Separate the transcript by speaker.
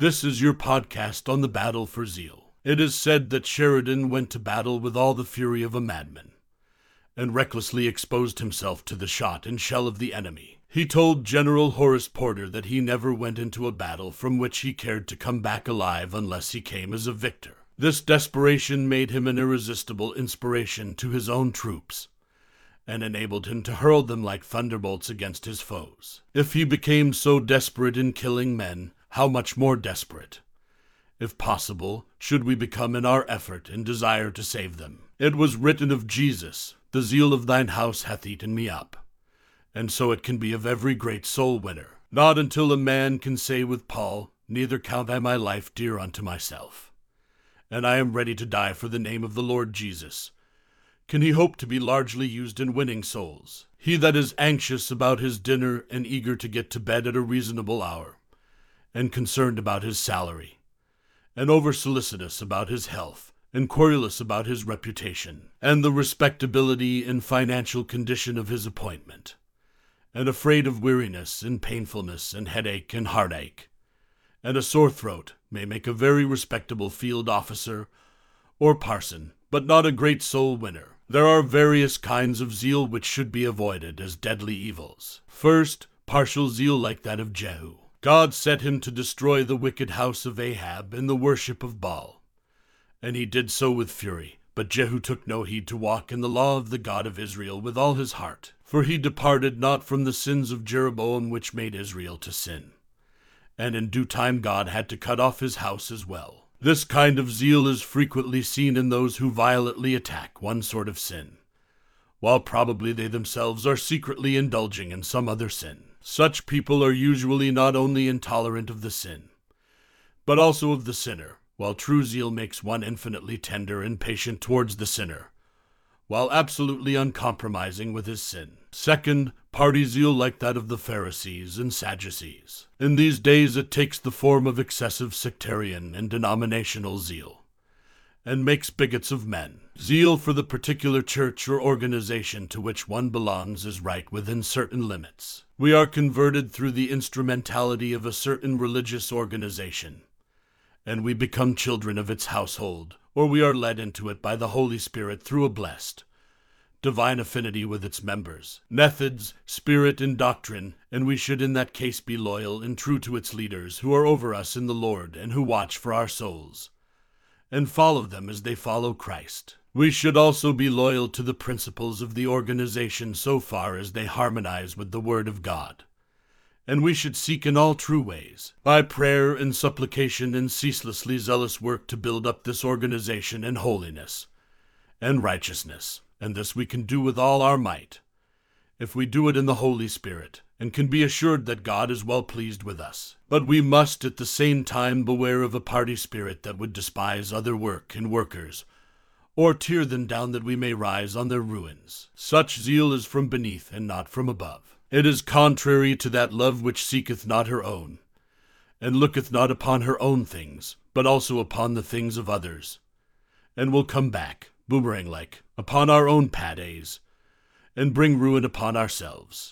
Speaker 1: This is your podcast on the battle for zeal. It is said that Sheridan went to battle with all the fury of a madman, and recklessly exposed himself to the shot and shell of the enemy. He told General Horace Porter that he never went into a battle from which he cared to come back alive unless he came as a victor. This desperation made him an irresistible inspiration to his own troops, and enabled him to hurl them like thunderbolts against his foes. If he became so desperate in killing men, how much more desperate, if possible, should we become in our effort and desire to save them. It was written of Jesus, The zeal of thine house hath eaten me up. And so it can be of every great soul winner. Not until a man can say with Paul, Neither count I my life dear unto myself and I am ready to die for the name of the Lord Jesus. Can he hope to be largely used in winning souls? He that is anxious about his dinner and eager to get to bed at a reasonable hour, and concerned about his salary, and over solicitous about his health, and querulous about his reputation, and the respectability and financial condition of his appointment, and afraid of weariness and painfulness and headache and heartache, and a sore throat may make a very respectable field officer or parson, but not a great soul winner. There are various kinds of zeal which should be avoided as deadly evils. First, partial zeal like that of Jehu. God set him to destroy the wicked house of Ahab and the worship of Baal. And he did so with fury. But Jehu took no heed to walk in the law of the God of Israel with all his heart, for he departed not from the sins of Jeroboam which made Israel to sin and in due time God had to cut off his house as well. This kind of zeal is frequently seen in those who violently attack one sort of sin, while probably they themselves are secretly indulging in some other sin. Such people are usually not only intolerant of the sin, but also of the sinner, while true zeal makes one infinitely tender and patient towards the sinner, while absolutely uncompromising with his sin. Second, party zeal like that of the Pharisees and Sadducees. In these days it takes the form of excessive sectarian and denominational zeal, and makes bigots of men. Zeal for the particular church or organization to which one belongs is right within certain limits. We are converted through the instrumentality of a certain religious organization, and we become children of its household, or we are led into it by the Holy Spirit through a blessed, divine affinity with its members, methods, spirit, and doctrine, and we should in that case be loyal and true to its leaders who are over us in the Lord and who watch for our souls, and follow them as they follow Christ. We should also be loyal to the principles of the organization so far as they harmonize with the Word of God. And we should seek in all true ways, by prayer and supplication and ceaselessly zealous work, to build up this organization in holiness and righteousness and this we can do with all our might, if we do it in the Holy Spirit, and can be assured that God is well pleased with us. But we must at the same time beware of a party spirit that would despise other work and workers, or tear them down that we may rise on their ruins. Such zeal is from beneath and not from above. It is contrary to that love which seeketh not her own, and looketh not upon her own things, but also upon the things of others, and will come back, boomerang like, upon our own pades, and bring ruin upon ourselves.